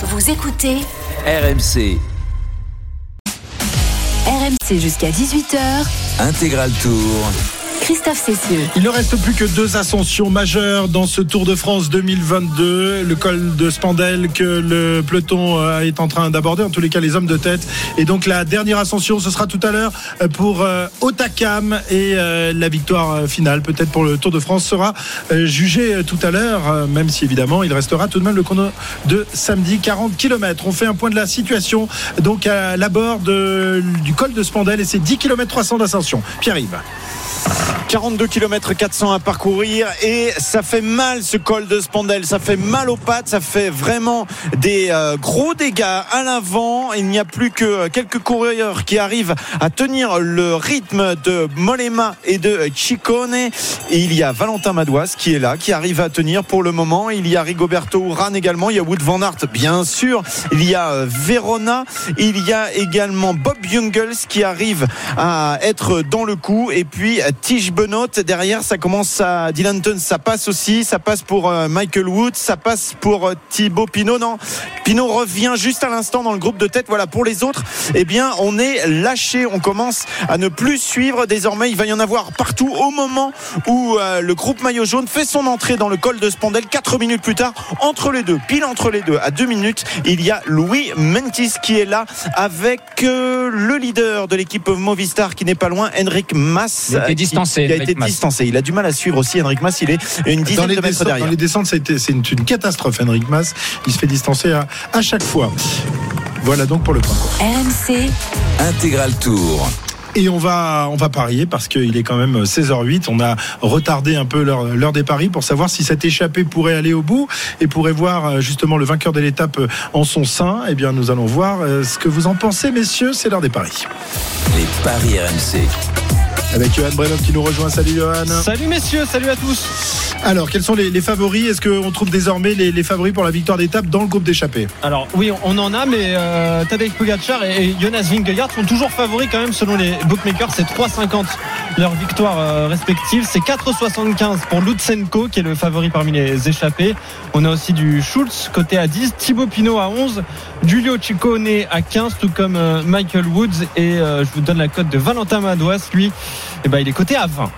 Vous écoutez RMC RMC jusqu'à 18h. Intégral Tour. Christophe Cessieux. Il ne reste plus que deux ascensions majeures dans ce Tour de France 2022. Le col de Spandel que le peloton euh, est en train d'aborder, en tous les cas les hommes de tête. Et donc la dernière ascension, ce sera tout à l'heure euh, pour euh, Otakam et la victoire finale, peut-être pour le Tour de France, sera jugée tout à l'heure, même si évidemment il restera tout de même le chrono de samedi 40 km. On fait un point de la situation donc à l'abord du col de Spandel et c'est 10 km 300 d'ascension. Pierre-Yves. 42 km 400 à parcourir. Et ça fait mal ce col de Spandel, ça fait mal aux pattes, ça fait vraiment des euh, gros dégâts à l'avant. Il n'y a plus que quelques coureurs qui arrivent à tenir le rythme de Molema et de Ciccone. Et il y a Valentin Madouas qui est là, qui arrive à tenir pour le moment. Il y a Rigoberto Urán également, il y a Wood van Aert bien sûr, il y a euh, Verona, il y a également Bob Jungels qui arrive à être dans le coup. Et puis Tige Benoît. Derrière ça commence à Dylan ça passe aussi. Ça passe pour euh, Michael Wood. Ça passe pour euh, Thibaut Pinot. Non. Pinot revient juste à l'instant dans le groupe de tête. Voilà pour les autres eh bien on est lâché on commence à ne plus suivre. Désormais il va y en avoir partout au moment où euh, le groupe maillot jaune fait son entrée dans le col de Spandel. 4 minutes plus tard entre les deux pile entre les deux à 2 minutes il y a Louis Mentis qui est là avec le leader de l'équipe Movistar qui n'est pas loin Henrik Mas Il a été qui- distancé, qui a été Mas. distancé il a du mal à suivre aussi Henrik Mas il est une Dans dizaine les, de mètres derrière dans les descentes, c'est une, une catastrophe, Henrik Mas. Il se fait distancer à, à chaque fois. Voilà donc pour le point. RMC, Intégral Tour. Et on va, on va parier parce qu'il est quand même 16h08. On a retardé un peu l'heure l'heure des paris pour savoir si cette échappée pourrait aller au bout et pourrait voir euh, justement le vainqueur de l'étape euh, en son sein. Eh bien, nous allons voir euh, ce que vous en pensez, messieurs. C'est l'heure des paris. Les paris RMC. Avec Johan Brenov qui nous rejoint. Salut Johan. Salut messieurs, salut à tous. Alors, quels sont les, les favoris? Est-ce qu'on trouve désormais les, les favoris pour la victoire d'étape dans le groupe d'échappée Alors oui, on en a, mais euh, Tadej Pogacar et, et Jonas Vingegaard sont toujours favoris quand même selon les bookmakers. C'est 3,50 leur victoire euh, respective. C'est 4,75 pour Lutsenko qui est le favori parmi les échappés. On a aussi du Schulz côté à 10, Thibaut Pinot à 11, Giulio Ciccone à 15, tout comme euh, Michael Woods. Et euh, je vous donne la cote de Valentin Madouas. Lui, eh ben, il est coté à 20.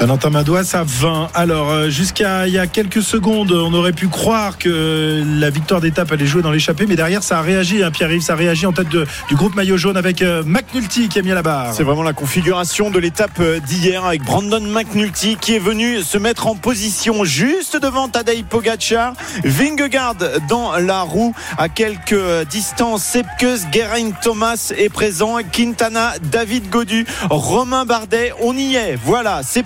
Valentin Madouas à 20. Alors, euh, jusqu'à il y a quelques secondes, on aurait pu croire que la victoire d'étape allait jouer dans l'échappée, mais derrière, ça a réagi, hein, Pierre-Yves, ça a réagi en tête du groupe maillot jaune avec euh, McNulty qui a mis à la barre. C'est vraiment la configuration de l'étape euh, d'hier avec Brandon McNulty qui est venu se mettre en position juste devant Tadej Pogacar. Vingegaard dans la roue à quelques distances. Sepkus, Geraint Thomas est présent. Quintana, David Godu, Romain Bardet. On y est. Voilà, c'est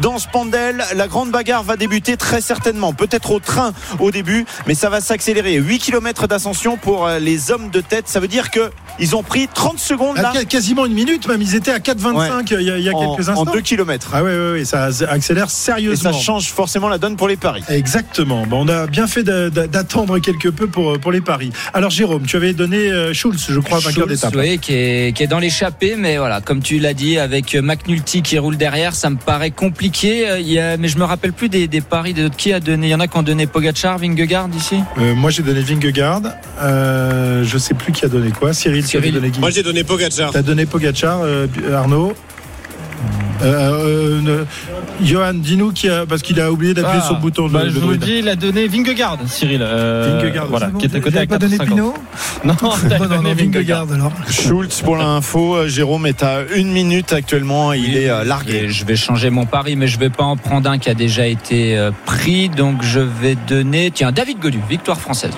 dans Spandel. La grande bagarre va débuter très certainement. Peut-être au train au début, mais ça va s'accélérer. 8 km d'ascension pour euh, les hommes de tête. Ça veut dire que ils ont pris 30 secondes À là. qua- quasiment une minute, même. Ils étaient à 4,25 Ouais. il y a, il y a en, quelques instants. 2 km. Ah ouais, ouais, ouais, ça accélère Et sérieusement. ça change forcément la donne pour les paris. Exactement. Bon, on a bien fait d'attendre quelque peu pour, pour les paris. Alors, Jérôme, tu avais donné euh, Schulz, je crois, vainqueur d'étape. oui, qui est, qui est dans l'échappée, mais voilà, comme tu l'as dit, avec McNulty qui roule derrière, ça me paraît compliqué. Euh, Il y a, mais je me rappelle plus des, des paris de qui a donné. Il y en a qui ont donné Pogachar, Vingegaard ici? Euh, moi, j'ai donné Vingegaard. Euh, je sais plus qui a donné quoi. Cyril, tu avais Cyril. donné qui? Moi j'ai donné Pogacar. T'as donné Pogacar, euh, Arnaud? Euh, euh, Johan, dis-nous qui a, parce qu'il a oublié d'appuyer Ah, sur le bouton de, bah, de je vous dis, il a donné Vingegaard, Cyril. Euh, Vingegaard, voilà, c'est bon, qui était à pas donné 4,50. Pinot Non, t'as Pas donné Vingegaard. alors. Schultz pour l'info, euh, Jérôme est à une minute actuellement, il est largué. Je vais changer mon pari, mais je vais pas en prendre un qui a déjà été pris. Donc je vais donner, tiens, David Godu, victoire française.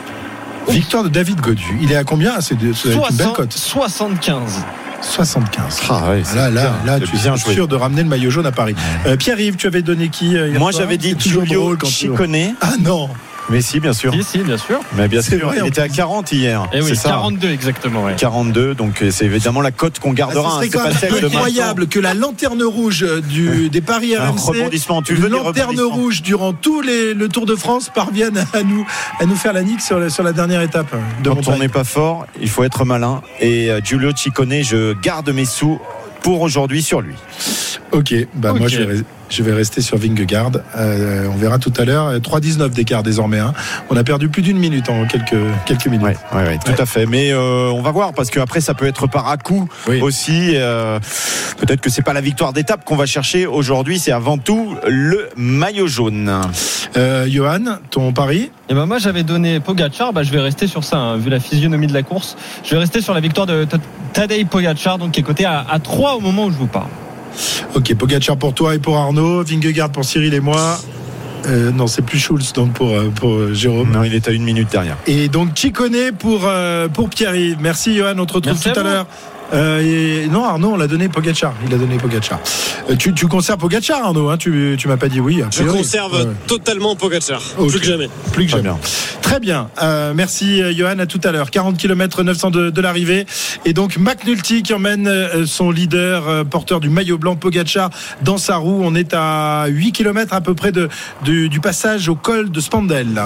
Victoire de David Godu. Il est à combien C'est une belle 60, cote? 75. 75. Ah ouais, Là, tu bien es joué. sûr de ramener le maillot jaune à Paris. Euh, Pierre-Yves, tu avais donné qui euh, Moi j'avais dit tu- Ciccone, Ah non mais si bien sûr. Si, si, bien sûr. Mais bien sûr, vrai, il était à plus. 40 hier. Et oui, c'est ça 42 exactement. Ouais. 42, donc euh, c'est évidemment la cote qu'on Ah, gardera. ce hein, c'est incroyable que la lanterne rouge du, des Paris Un RMC, rebondissement, tu une veux lanterne rouge durant tout les, le Tour de France parvienne à nous, à nous faire la nique sur la, sur la dernière étape de Quand on n'est pas fort, il faut être malin. Et euh, Giulio Ciccone, je garde mes sous pour aujourd'hui sur lui. Ok, bah Ok. moi je vais, Je vais rester sur Vingegaard. Euh, on verra tout à l'heure. 3-19 d'écart désormais. hein. On a perdu plus d'une minute en quelques, quelques minutes. Ouais, ouais, ouais, tout Ouais. à fait. Mais euh, on va voir parce qu'après ça peut être par à coup Oui. aussi. euh, Peut-être que c'est pas la victoire d'étape qu'on va chercher aujourd'hui. C'est avant tout le maillot jaune. Euh, Johan, ton pari? Et ben moi j'avais donné Pogacar, bah je vais rester sur ça, hein, vu la physionomie de la course. Je vais rester sur la victoire de Tadej Pogacar, donc qui est coté à, à 3 au moment où je vous parle. Ok, Pogacar pour toi et pour Arnaud. Vingegaard pour Cyril et moi. Euh, non, c'est plus Schulz donc pour, euh, pour euh, Jérôme. Non, il est à une minute derrière. Et donc Chicone pour, pour Pierre-Yves. Merci Johan, on te retrouve Merci tout à à l'heure. Euh, et non, Arnaud, on l'a donné Pogacar. Il a donné Pogacar. Euh, tu, tu conserves Pogacar, Arnaud hein tu, tu m'as pas dit oui. Je conserve Ouais, totalement Pogacar, Ok. plus que jamais. plus que jamais. bien. Très bien. Euh, merci Johan, à tout à l'heure. 40 km 900 de, de l'arrivée. Et donc McNulty qui emmène son leader porteur du maillot blanc Pogacar dans sa roue. On est à 8 km à peu près de, du, du passage au col de Spandel.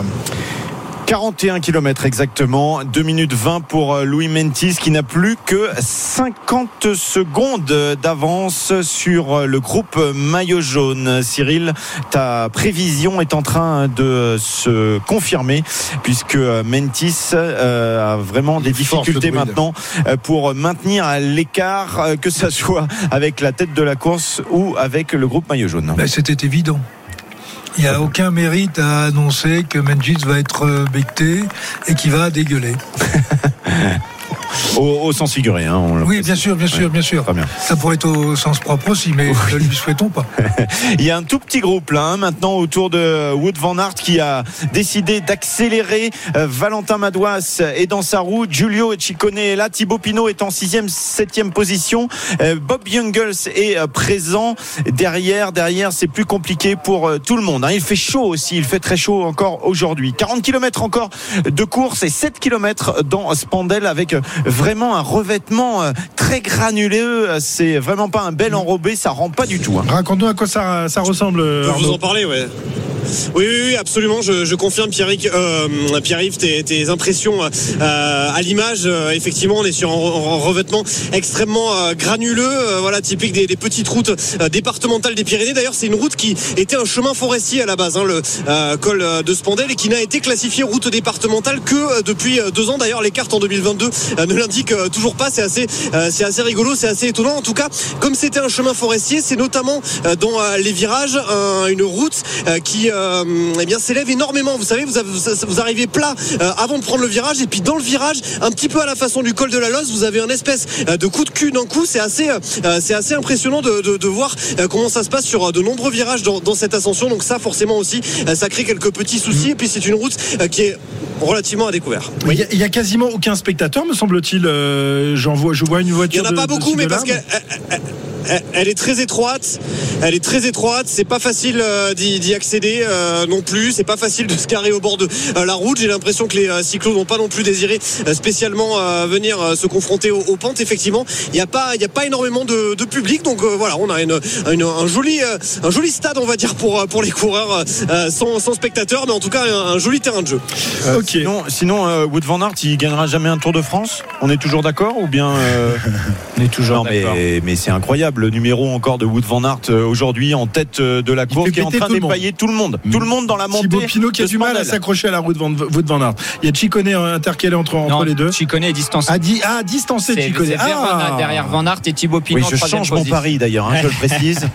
41 km exactement, 2 minutes 20 pour euh, Louis Mentis qui n'a plus que 50 secondes d'avance sur euh, le groupe maillot jaune. Cyril, ta prévision est en train de se confirmer puisque euh, Mentis a vraiment des difficultés maintenant pour maintenir l'écart, que ce soit avec la tête de la course ou avec le groupe maillot jaune. Ben, C'était évident. Il n'y a aucun mérite à annoncer que Menjis va être becté et qu'il va dégueuler. Au, au sens figuré. Hein, on Oui, bien sûr, bien sûr, bien sûr. Bien. Ça pourrait être au sens propre aussi, mais ne lui souhaitons pas. Il y a un tout petit groupe là hein, maintenant autour de Wood Van Aert qui a décidé d'accélérer. Euh, Valentin Madouas est dans sa roue, Giulio et Ciccone est là, Thibaut Pinot est en sixième, septième position, Euh, Bob Jungels est euh, présent derrière. Derrière, c'est plus compliqué pour tout le monde. hein. Il fait chaud aussi, il fait très chaud encore aujourd'hui. 40 km encore de course et 7 km dans Spandel avec vraiment un revêtement euh, très granuleux. Euh, C'est vraiment pas un bel enrobé, ça rend pas du tout. hein. Raconte-nous à quoi ça, ça ressemble. Je peux vous Arnaud. en parler, ouais. Oui, oui, oui, absolument. Je, je confirme, Pierre-Yves, euh, Pierre-Yves, tes, tes impressions euh, à l'image. Euh, effectivement, on est sur un, un revêtement extrêmement euh, granuleux, euh, voilà, typique des, des petites routes départementales des Pyrénées. D'ailleurs, c'est une route qui était un chemin forestier à la base, hein, le col de Spandel, et qui n'a été classifié route départementale que depuis deux ans. D'ailleurs, les cartes en 2022 euh, ne l'indiquent toujours pas. C'est assez, c'est assez rigolo, c'est assez étonnant. En tout cas, comme c'était un chemin forestier, c'est notamment dans les virages un- une route qui euh, eh bien s'élève énormément. Vous savez, vous, avez- vous- vous arrivez plat euh, avant de prendre le virage, et puis dans le virage, un petit peu à la façon du col de la Loze, vous avez un espèce euh, de coup de cul d'un coup. C'est assez, euh, c'est assez impressionnant de, de- de voir comment ça se passe sur de nombreux virages dans, dans cette ascension. Donc ça, forcément aussi, ça crée quelques petits soucis. Et puis c'est une route qui est relativement à découvert. Il y, a- il y a quasiment aucun spectateur, me semble-t-il. Euh, J'en vois, je vois une Il n'y voiture. en a de- pas beaucoup, mais parce qu'elle elle- est très étroite. Elle est très étroite. C'est pas facile euh, d'y accéder euh, non plus. C'est pas facile de se carrer au bord de euh, la route. J'ai l'impression que les euh, cyclos n'ont pas non plus désiré euh, spécialement euh, venir euh, se confronter aux, aux pentes. Effectivement, il n'y a pas, il a pas énormément de, de public. Donc euh, voilà, on a une, une- un joli, euh, un joli stade, on va dire pour pour les coureurs euh, sans, sans spectateurs, mais en tout cas un, un joli terrain de jeu. ok. Sinon, sinon euh, Wood Van Aert, il gagnera jamais un Tour de France? On est toujours d'accord ou bien euh, On est toujours Non, mais, mais c'est incroyable. Le numéro encore de Wood Van Aert euh, aujourd'hui en tête euh, de la course qui est en train d'épailler tout le monde. Tout le monde dans la montée. Thibaut Pinot qui a du mal à s'accrocher à la roue de Van, Aert. Il y a Chicone intercalé entre, entre Non, les deux. Chicone est distancé. Ah, di- ah distancé Chicone. Ah. derrière Van Aert et Thibaut Pinot. Oui, en je change mon pari d'ailleurs, hein, je le précise.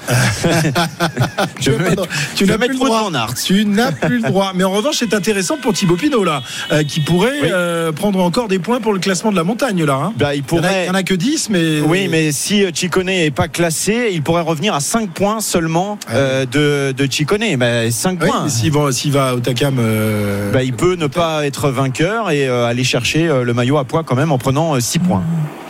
je n'as mettre, tu n'as plus le droit. Van Aert. Tu n'as plus le droit. Mais en revanche, c'est intéressant pour Thibaut Pinot là, euh, qui pourrait Oui. euh, prendre encore des points pour le classement de la montagne là. hein. Bah, il en pourrait. il y en a que 10, mais. Oui, mais si euh, Ciccone n'est pas classé, il pourrait revenir à 5 points seulement euh, de, de Ciccone. Bah, 5 Oui, points. s'il va, s'il va au Takam. euh, Bah, il peut ne pas être vainqueur et euh, aller chercher euh, le maillot à poids quand même en prenant 6 points.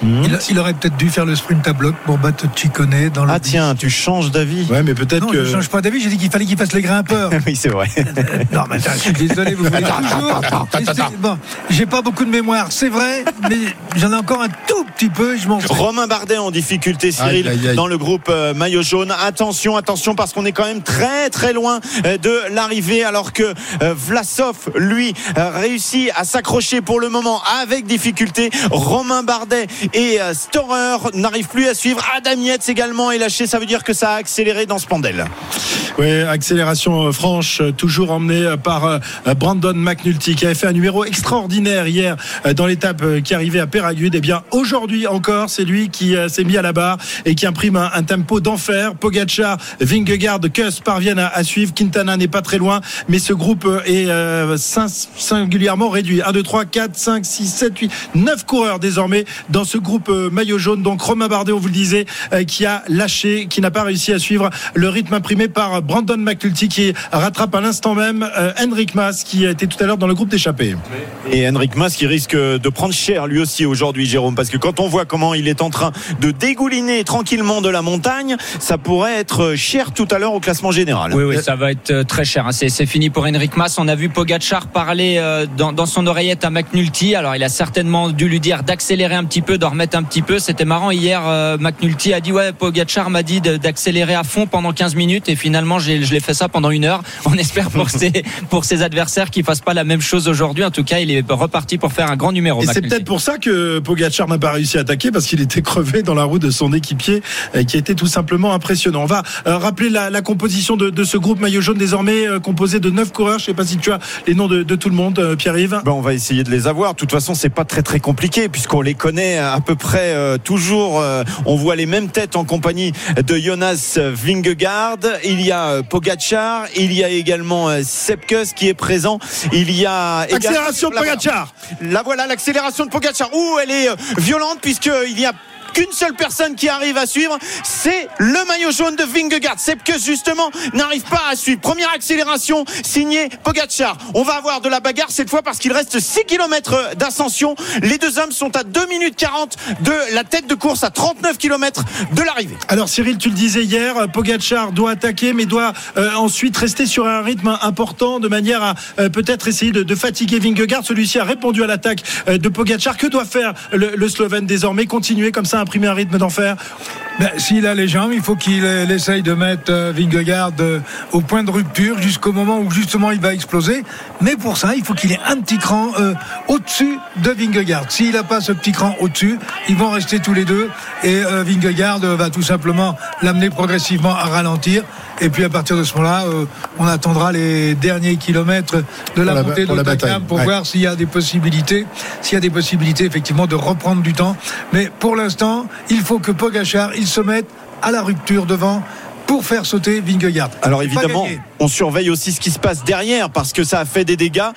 Il, il aurait peut-être dû faire le sprint à bloc pour battre Chicone dans le. Ah tiens, tu changes d'avis Ouais, mais peut-être que. je change pas d'avis, j'ai dit qu'il fallait qu'il fasse les grimpeurs. Oui, c'est vrai. non, mais je suis désolé, vous voulez toujours. Bon, j'ai pas beaucoup de mémoire, c'est vrai, mais j'en ai encore un tout petit peu, je m'en. Romain Bardet en difficulté, Cyril, Aïe, aïe, aïe. Dans le groupe euh, maillot jaune. Attention, attention, parce qu'on est quand même très très loin euh, de l'arrivée, alors que euh, Vlasov, lui, réussit à s'accrocher pour le moment avec difficulté. Romain Bardet et Storer n'arrivent plus à suivre. Adam Yates également est lâché, ça veut dire que ça a accéléré dans ce pendel. Oui, accélération franche, toujours emmenée par Brandon McNulty, qui avait fait un numéro extraordinaire hier dans l'étape qui arrivait à Péragude. Et bien, aujourd'hui encore, c'est lui qui s'est mis à la barre et qui imprime un, tempo d'enfer. Pogacar, Vingegaard, Kuss parviennent à, suivre. Quintana n'est pas très loin, mais ce groupe est euh, sin- singulièrement réduit. 1, 2, 3, 4, 5, 6, 7, 8, 9 coureurs désormais dans ce groupe euh, maillot jaune. Donc Romain Bardet, on vous le disait, euh, qui a lâché, qui n'a pas réussi à suivre le rythme imprimé par Brandon McNulty, qui rattrape à l'instant même Henrik Mas, qui était tout à l'heure dans le groupe d'échappée. Et Henrik Mas qui risque de prendre cher lui aussi aujourd'hui, Jérôme, parce que quand on voit comment il est en train de dégouliner tranquillement de la montagne, ça pourrait être cher tout à l'heure au classement général. Oui, oui, ça va être euh, très cher. hein. C'est, fini pour Henrik Mas. On a vu Pogachar parler euh, dans, dans son oreillette à McNulty. Alors, il a certainement dû lui dire d'accélérer un petit peu, d'en remettre un petit peu. C'était marrant. Hier, euh, McNulty a dit ouais, Pogachar m'a dit d'accélérer à fond pendant 15 minutes et finalement, je l'ai fait ça pendant une heure. On espère pour ses, pour ses adversaires qu'ils fassent pas la même chose aujourd'hui. En tout cas, il est reparti pour faire un grand numéro. Et c'est peut-être pour ça que Pogacar n'a pas réussi à attaquer parce qu'il était crevé dans la roue de son équipier qui était tout simplement impressionnant. On va euh, rappeler la, la composition de, de ce groupe maillot jaune désormais euh, composé de neuf coureurs. Je sais pas si tu as les noms de, de tout le monde, euh, Pierre-Yves. Ben, on va essayer de les avoir. De toute façon, c'est pas très très compliqué puisqu'on les connaît à peu près euh, toujours. euh, on voit les mêmes têtes en compagnie de Jonas Vingegaard. Il y a euh, Pogacar, il y a également euh, Sepkus qui est présent. Il y a également- Accélération de Pogacar. La voilà, l'accélération de Pogacar. Ouh, elle est euh, violente puisqu'il y a qu'une seule personne qui arrive à suivre, c'est le maillot jaune de Vingegaard. Sepkus justement n'arrive pas à suivre. Première accélération signée Pogacar. On va avoir de la bagarre cette fois parce qu'il reste 6 km d'ascension. Les deux hommes sont à 2 minutes 40 de la tête de course à 39 km de l'arrivée. Alors Cyril, tu le disais hier, Pogacar doit attaquer, mais doit euh, ensuite rester sur un rythme important de manière à euh, peut-être essayer de, de fatiguer Vingegaard. Celui-ci a répondu à l'attaque euh, de Pogacar. Que doit faire le, le Slovène désormais? Continuer comme ça à imprimer un rythme d'enfer Ben, S'il a les jambes, il faut qu'il euh, essaye de mettre euh, Vingegaard euh, au point de rupture jusqu'au moment où justement il va exploser. Mais pour ça, il faut qu'il ait un petit cran euh, au-dessus de Vingegaard. S'il n'a pas ce petit cran au-dessus, ils vont rester tous les deux et euh, Vingegaard va tout simplement l'amener progressivement à ralentir. Et puis à partir de ce moment-là, euh, on attendra les derniers kilomètres de la Pour la- montée pour de la bataille. Takam pour Ouais. voir s'il y a des possibilités, s'il y a des possibilités effectivement de reprendre du temps. Mais pour l'instant, il faut que Pogachar il se mette à la rupture devant pour faire sauter Vingegaard. Alors évidemment, on surveille aussi ce qui se passe derrière parce que ça a fait des dégâts.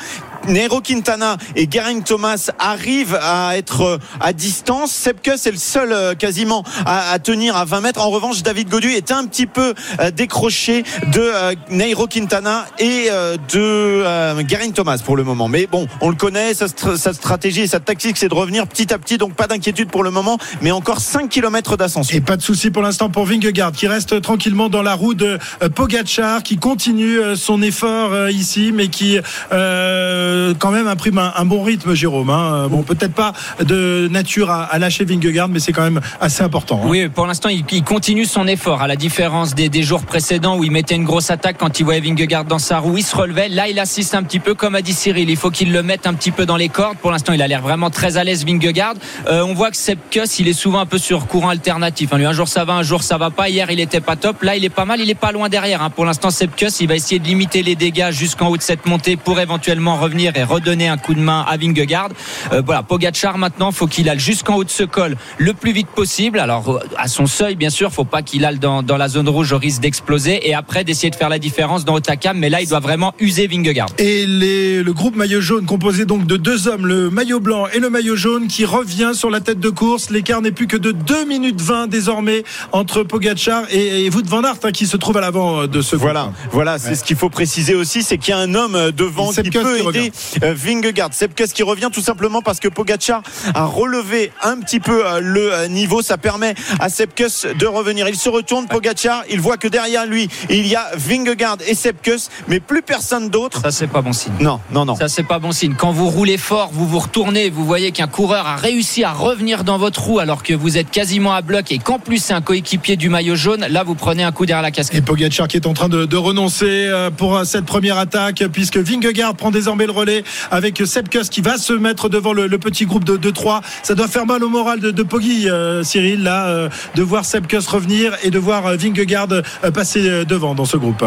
Nero Quintana et Geraint Thomas arrivent à être euh, à distance. Sepkus est le seul euh, quasiment à, tenir à 20 mètres. En revanche, David Godu est un petit peu euh, décroché de Nairo Quintana et de Geraint Thomas pour le moment. Mais bon, on le connaît, sa, str- sa stratégie et sa tactique, c'est de revenir petit à petit. Donc pas d'inquiétude pour le moment, mais encore 5 km d'ascension. Et pas de souci pour l'instant pour Vingegaard qui reste tranquillement dans la roue de Pogacar qui continue son effort ici mais qui euh, quand même imprime un, un bon rythme Jérôme. hein. Bon peut-être pas de nature à, lâcher Vingegaard mais c'est quand même assez important. hein. Oui, pour l'instant, il, continue son effort, à la différence des, jours précédents où il mettait une grosse attaque quand il voyait Vingegaard dans sa roue, il se relevait. Là, il assiste un petit peu, comme a dit Cyril. Il faut qu'il le mette un petit peu dans les cordes. Pour l'instant, il a l'air vraiment très à l'aise, Vingegaard. Euh, on voit que Sepkus, il est souvent un peu sur courant alternatif. hein. Lui, un jour ça va, un jour ça va pas. Hier, il était pas top. Là, il est pas mal. Il est pas loin derrière. Pour l'instant, Sepkus, il va essayer de limiter les dégâts jusqu'en haut de cette montée pour éventuellement revenir et redonner un coup de main à Vingegaard. Euh, voilà, Pogacar maintenant, faut qu'il aille jusqu'en haut de ce col le plus vite possible. Alors euh, à son seuil, bien sûr, faut pas qu'il aille dans, dans la zone rouge au risque d'exploser et après d'essayer de faire la différence dans Otakam. Mais là, il doit vraiment user Vingegaard. Et les- le groupe maillot jaune composé donc de deux hommes, le maillot blanc et le maillot jaune qui revient sur la tête de course. L'écart n'est plus que de 2 minutes 20 désormais entre Pogacar et, et Wout van Aert hein, qui se trouve à l'avant euh, de ce groupe. Voilà, voilà, c'est ce qu'il faut préciser aussi, c'est qu'il y a un homme devant qui peut qui euh, Vingegaard. Sepkus qui revient tout simplement parce que Pogacar a relevé un petit peu euh, le euh, niveau. Ça permet à Sepkus de revenir. Il se retourne, Pogacar, il voit que derrière lui, il y a Vingegaard et Sepkus, mais plus personne d'autre. Ça, c'est pas bon signe. Non, non, non. Ça, c'est pas bon signe. Quand vous roulez fort, vous vous retournez, vous voyez qu'un coureur a réussi à revenir dans votre roue alors que vous êtes quasiment à bloc et qu'en plus c'est un coéquipier du maillot jaune, là vous prenez un coup derrière la Et casquette. Pogacar qui est en train de, de renoncer pour cette première attaque puisque Vingegaard prend désormais le relais avec Sepkus qui va se mettre devant le, petit groupe de, de 3. Ça doit faire mal au moral de, de Poggi, euh, Cyril, là, euh, de voir Sepkus revenir et de voir euh, Vingegaard passer devant dans ce groupe.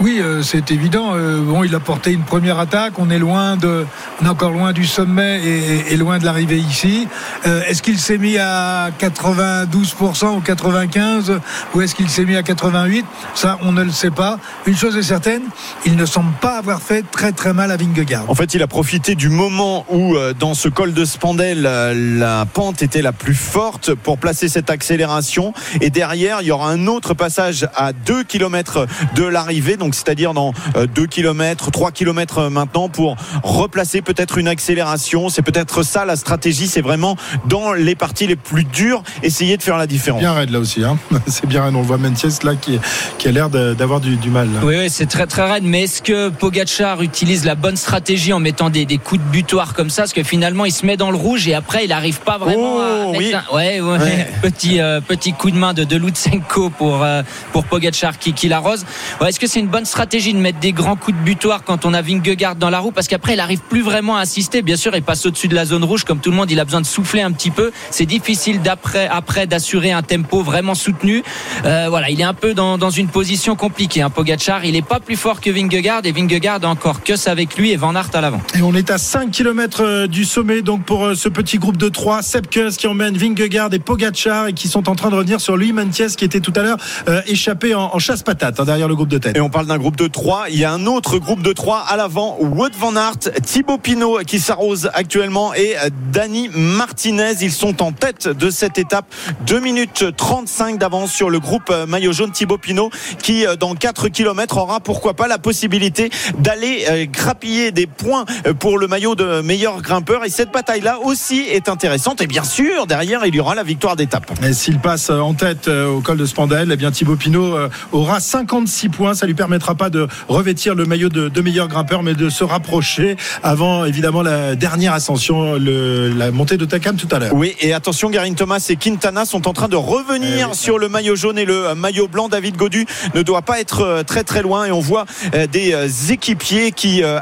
Oui, c'est évident. Bon, il a porté une première attaque. On est loin de, encore loin du sommet et, loin de l'arrivée ici. Est-ce qu'il s'est mis à 92% ou 95% ou est-ce qu'il s'est mis à 88% Ça, on ne le sait pas. Une chose est certaine, il ne semble pas avoir fait très très mal à Vingegaard. En fait, il a profité du moment où, euh, dans ce col de Spandel, euh, la pente était la plus forte pour placer cette accélération. Et derrière, il y aura un autre passage à 2 km de l'arrivée, donc c'est-à-dire dans 2 km, 3 km maintenant, pour replacer peut-être une accélération. C'est peut-être ça la stratégie. C'est vraiment dans les parties les plus dures, essayer de faire la différence. Bien raide là aussi. Hein. C'est bien raide. On voit Menciès là qui, qui a l'air d'avoir du, du mal. là. Oui, oui, c'est très très raide. Mais est-ce que Pogachar utilise la bonne stratégie en mettant des, des coups de butoir comme ça Parce que finalement, il se met dans le rouge et après, il n'arrive pas vraiment Oh, à oui. un- ouais, ouais, Ouais. Petit, euh, petit coup de main de, de Lutsenko pour, euh, pour Pogachar qui, qui l'arrose. Ouais, est-ce que c'est une bonne stratégie de mettre des grands coups de butoir quand on a Vingegaard dans la roue? Parce qu'après, il arrive plus vraiment à assister. Bien sûr, il passe au-dessus de la zone rouge comme tout le monde. Il a besoin de souffler un petit peu. C'est difficile d'après après d'assurer un tempo vraiment soutenu. Euh, voilà, il est un peu dans, dans une position compliquée. Hein, Pogachar, il est pas plus fort que Vingegaard et Vingegaard a encore que ça avec lui et Van Aert à l'avant. Et on est à 5 km du sommet donc pour euh, ce petit groupe de 3 Sepkus qui emmène Vingegaard et Pogacar et qui sont en train de revenir sur Louis Mentiès qui était tout à l'heure euh, échappé en, en chasse-patate hein, derrière le groupe de tête. Et on parle d'un groupe de 3. Il y a un autre groupe de 3 à l'avant. Wood Van Aert, Thibaut Pinot qui s'arrose actuellement et euh, Dani Martinez. Ils sont en tête de cette étape. 2 minutes 35 d'avance sur le groupe euh, maillot jaune Thibaut Pinot qui euh, dans 4 km aura pourquoi pas la possibilité d'aller euh, grappiller des points euh, pour le maillot de meilleur grimpeur. Et cette bataille-là aussi est intéressante. Et bien sûr, derrière, il y aura la victoire d'étape. Et s'il passe euh, en tête euh, au col de Spandel, eh bien Thibaut Pinot aura 56 points. Ça lui permettra pas de revêtir le maillot de, de meilleur grimpeur, mais de se rapprocher avant évidemment la dernière ascension, le- la montée de Takam tout à l'heure. Oui, et attention, Garin Thomas et Quintana sont en train de revenir Eh oui. sur le maillot jaune et le maillot blanc. David Godu ne doit pas être très très loin et on voit des équipiers qui euh,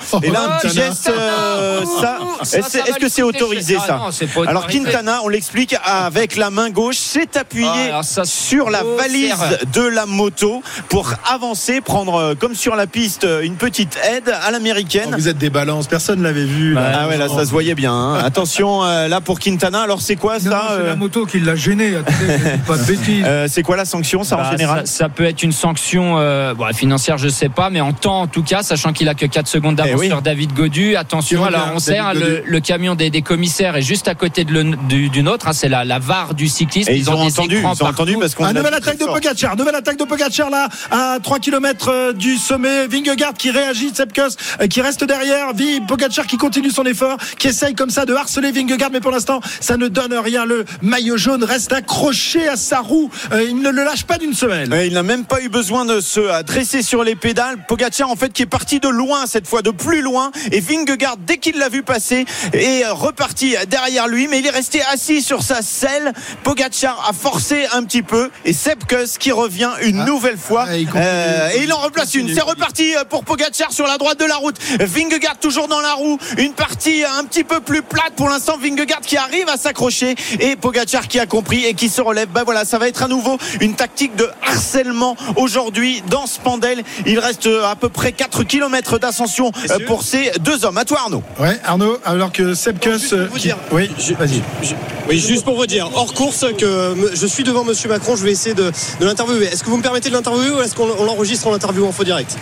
actuellement. Et là, un petit geste, euh, ça. Ça, Est-ce que c'est autorisé. Ah ça pas Alors. Quintana, on l'explique avec la main gauche, s'est appuyé Ah, sur la oh, valise de la moto pour avancer, prendre euh, comme sur la piste euh, une petite aide à l'américaine. Vous êtes des balances, personne ne l'avait vu. là. Ah ouais, là ça se voyait bien. hein. Attention, là pour Quintana. Alors c'est quoi ça c'est la moto qui l'a gêné. Pas de bêtises. euh, C'est quoi la sanction ça en Bah, général ça, ça peut être une sanction euh, bon, financière, je sais pas, mais en temps en tout cas, sachant qu'il a que 4 secondes d'avance Eh oui. sur David Godu. Attention, alors on David hein, le, camion des, des commissaires est juste à côté de le, du, du nôtre. hein, c'est la, la VAR du cyclisme. Et ils ont entendu, ils ont entendu parce qu'on Ah, nouvelle attaque de. Pogacar, nouvelle attaque de Pogacar là à 3 km du sommet. Vingegaard qui réagit, Sepkus euh, qui reste derrière, Vi Pogacar qui continue son effort, qui essaye comme ça de harceler Vingegaard, mais pour l'instant ça ne donne rien. Le maillot jaune reste accroché à sa roue, Euh, il ne le lâche pas d'une semelle. Ouais, il n'a même pas eu besoin de se euh, dresser sur les pédales. Pogacar en fait qui est parti de loin cette fois, de plus loin. Et Vingegaard dès qu'il l'a vu passer est reparti derrière lui, mais il est resté assis sur sa selle. Pogacar a forcé un petit peu et Sepkus qui revient une nouvelle fois Ah, il. Euh, et il en replace une. C'est reparti pour Pogacar sur la droite de la route. Vingegaard toujours dans la roue, une partie un petit peu plus plate pour l'instant. Vingegaard qui arrive à s'accrocher et Pogacar qui a compris et qui se relève. Ben voilà, ça va être à nouveau une tactique de harcèlement aujourd'hui dans Spandel. Il reste à peu près 4 km d'ascension. Pour ces deux hommes. À toi Arnaud. Ouais, Arnaud, alors que juste pour euh, vous qui- dire. Oui, Je- vas-y. je- oui, juste pour vous dire, hors course, que je suis devant Monsieur Macron, je vais essayer de, de l'interviewer. Est-ce que vous me permettez de l'interviewer ou est-ce qu'on on l'enregistre en interview en faux direct?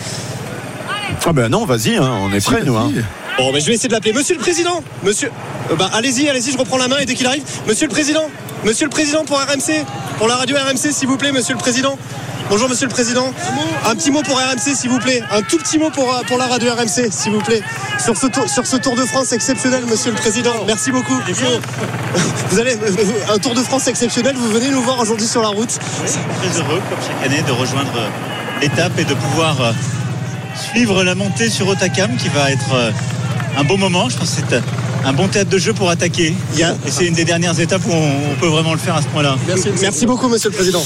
Ah ben non, vas-y, hein, on est prêts nous. hein. Bon, ben, je vais essayer de l'appeler. Monsieur le Président Monsieur. euh, bah, allez-y, allez-y, je reprends la main et dès qu'il arrive. Monsieur le Président Monsieur le Président pour RMC Pour la radio RMC, s'il vous plaît, Monsieur le Président Bonjour Monsieur le Président. Un petit mot pour RMC s'il vous plaît. Un tout petit mot pour, euh, pour la radio RMC s'il vous plaît. Sur ce, tour, sur ce Tour de France exceptionnel Monsieur le Président. Merci beaucoup. Vous allez un Tour de France exceptionnel. Vous venez nous voir aujourd'hui sur la route. très heureux, comme chaque année, de rejoindre euh, l'étape et de pouvoir euh, suivre la montée sur Otakam qui va être euh, un beau moment. Je pense que c'est euh, un bon théâtre de jeu pour attaquer. Il y a- Et c'est une des dernières étapes où on, on peut vraiment le faire à ce point-là. Merci, merci beaucoup Monsieur le Président.